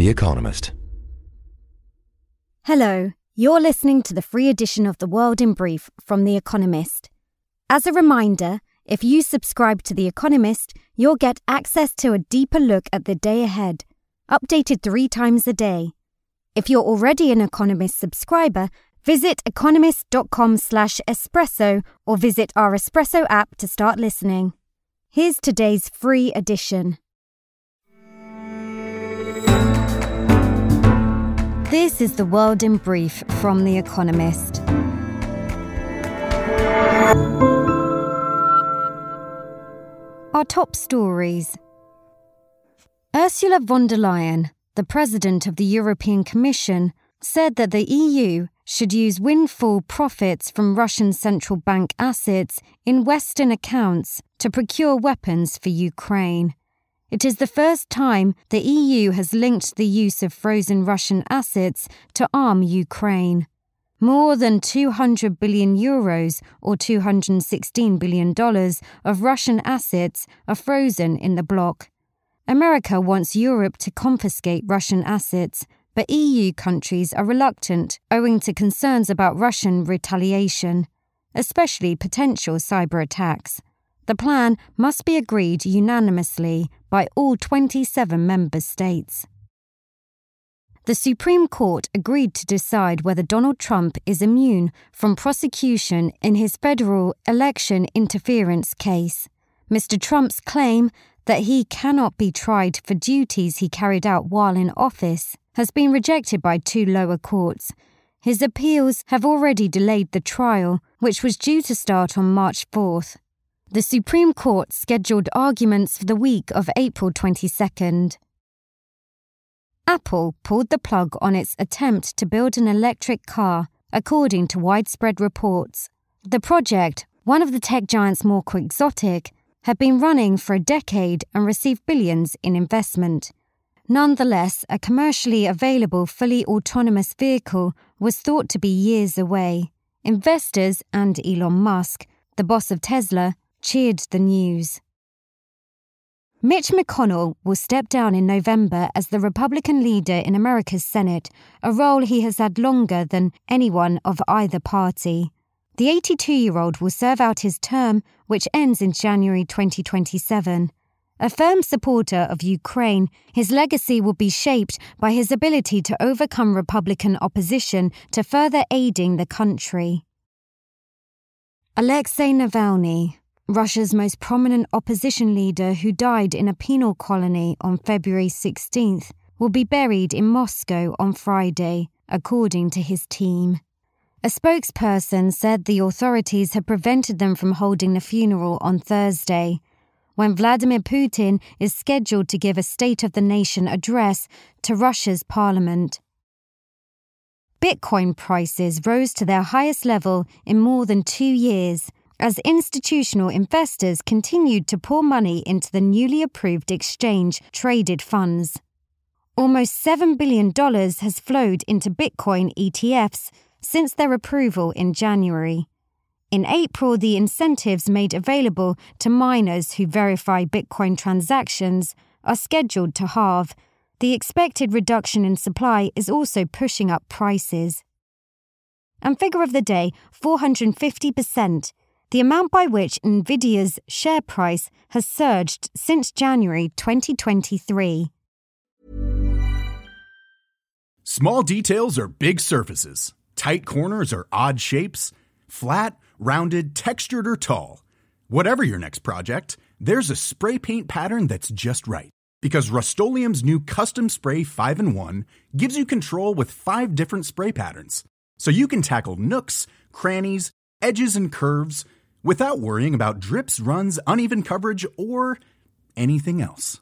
The Economist. Hello, you're listening to the free edition of The World in Brief from The Economist. As a reminder, if you subscribe to The Economist, you'll get access to a deeper look at the day ahead, updated three times a day. If you're already an Economist subscriber, visit economist.com slash espresso or visit our Espresso app to start listening. Here's today's free edition. This is the world in brief from The Economist. Our top stories Ursula von der Leyen, the president of the European Commission, said that the EU should use windfall profits from Russian central bank assets in Western accounts to procure weapons for Ukraine. It is the first time the EU has linked the use of frozen Russian assets to arm Ukraine. More than 200 billion euros or $216 billion of Russian assets are frozen in the bloc. America wants Europe to confiscate Russian assets, but EU countries are reluctant owing to concerns about Russian retaliation, especially potential cyber attacks. The plan must be agreed unanimously by all 27 member states. The Supreme Court agreed to decide whether Donald Trump is immune from prosecution in his federal election interference case. Mr. Trump's claim that he cannot be tried for duties he carried out while in office has been rejected by two lower courts. His appeals have already delayed the trial, which was due to start on March 4th. The Supreme Court scheduled arguments for the week of April 22nd. Apple pulled the plug on its attempt to build an electric car, according to widespread reports. The project, one of the tech giant's more quixotic, had been running for a decade and received billions in investment. Nonetheless, a commercially available fully autonomous vehicle was thought to be years away. Investors and Elon Musk, the boss of Tesla, cheered the news. Mitch McConnell will step down in November as the Republican leader in America's Senate, a role he has had longer than anyone of either party. The 82 year old will serve out his term, which ends in January 2027. A firm supporter of Ukraine, his legacy will be shaped by his ability to overcome Republican opposition to further aiding the country. Alexei Navalny, Russia's most prominent opposition leader who died in a penal colony on February 16th, will be buried in Moscow on Friday, according to his team. A spokesperson said the authorities had prevented them from holding the funeral on Thursday, when Vladimir Putin is scheduled to give a State of the Nation address to Russia's parliament. Bitcoin prices rose to their highest level in more than two years as institutional investors continued to pour money into the newly approved exchange traded funds. Almost $7 billion has flowed into Bitcoin ETFs since their approval in January. In April, the incentives made available to miners who verify Bitcoin transactions are scheduled to halve. The expected reduction in supply is also pushing up prices. And figure of the day 450% the amount by which Nvidia's share price has surged since January 2023. Small details are big surfaces, tight corners are odd shapes, flat, rounded, textured, or tall. Whatever your next project, there's a spray paint pattern that's just right. Because Rust-Oleum Custom Spray 5 in 1 gives you control with five different spray patterns. So you can tackle nooks, crannies, edges, and curves without worrying about drips, runs, uneven coverage, or anything else.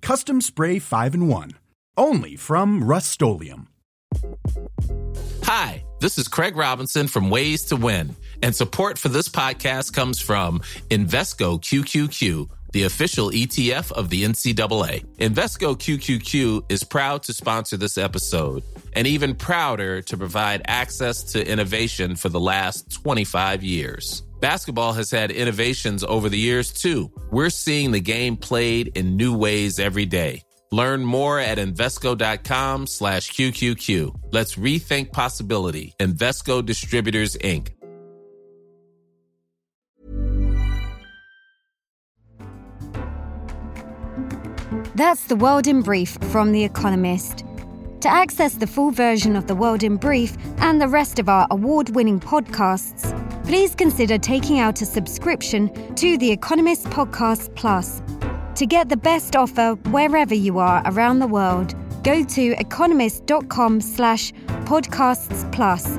Custom Spray 5 and 1. Only from Rust Hi, this is Craig Robinson from Ways to Win, and support for this podcast comes from Invesco QQQ the official ETF of the NCAA. Invesco QQQ is proud to sponsor this episode and even prouder to provide access to innovation for the last 25 years. Basketball has had innovations over the years too. We're seeing the game played in new ways every day Learn more at Invesco.com slash QQQ. Let's rethink possibility. Invesco Distributors, Inc. That's the World in Brief from The Economist. To access the full version of the World in Brief and the rest of our award winning podcasts, please consider taking out a subscription to The Economist Podcast Plus. To get the best offer wherever you are around the world, go to economist.com slash podcasts plus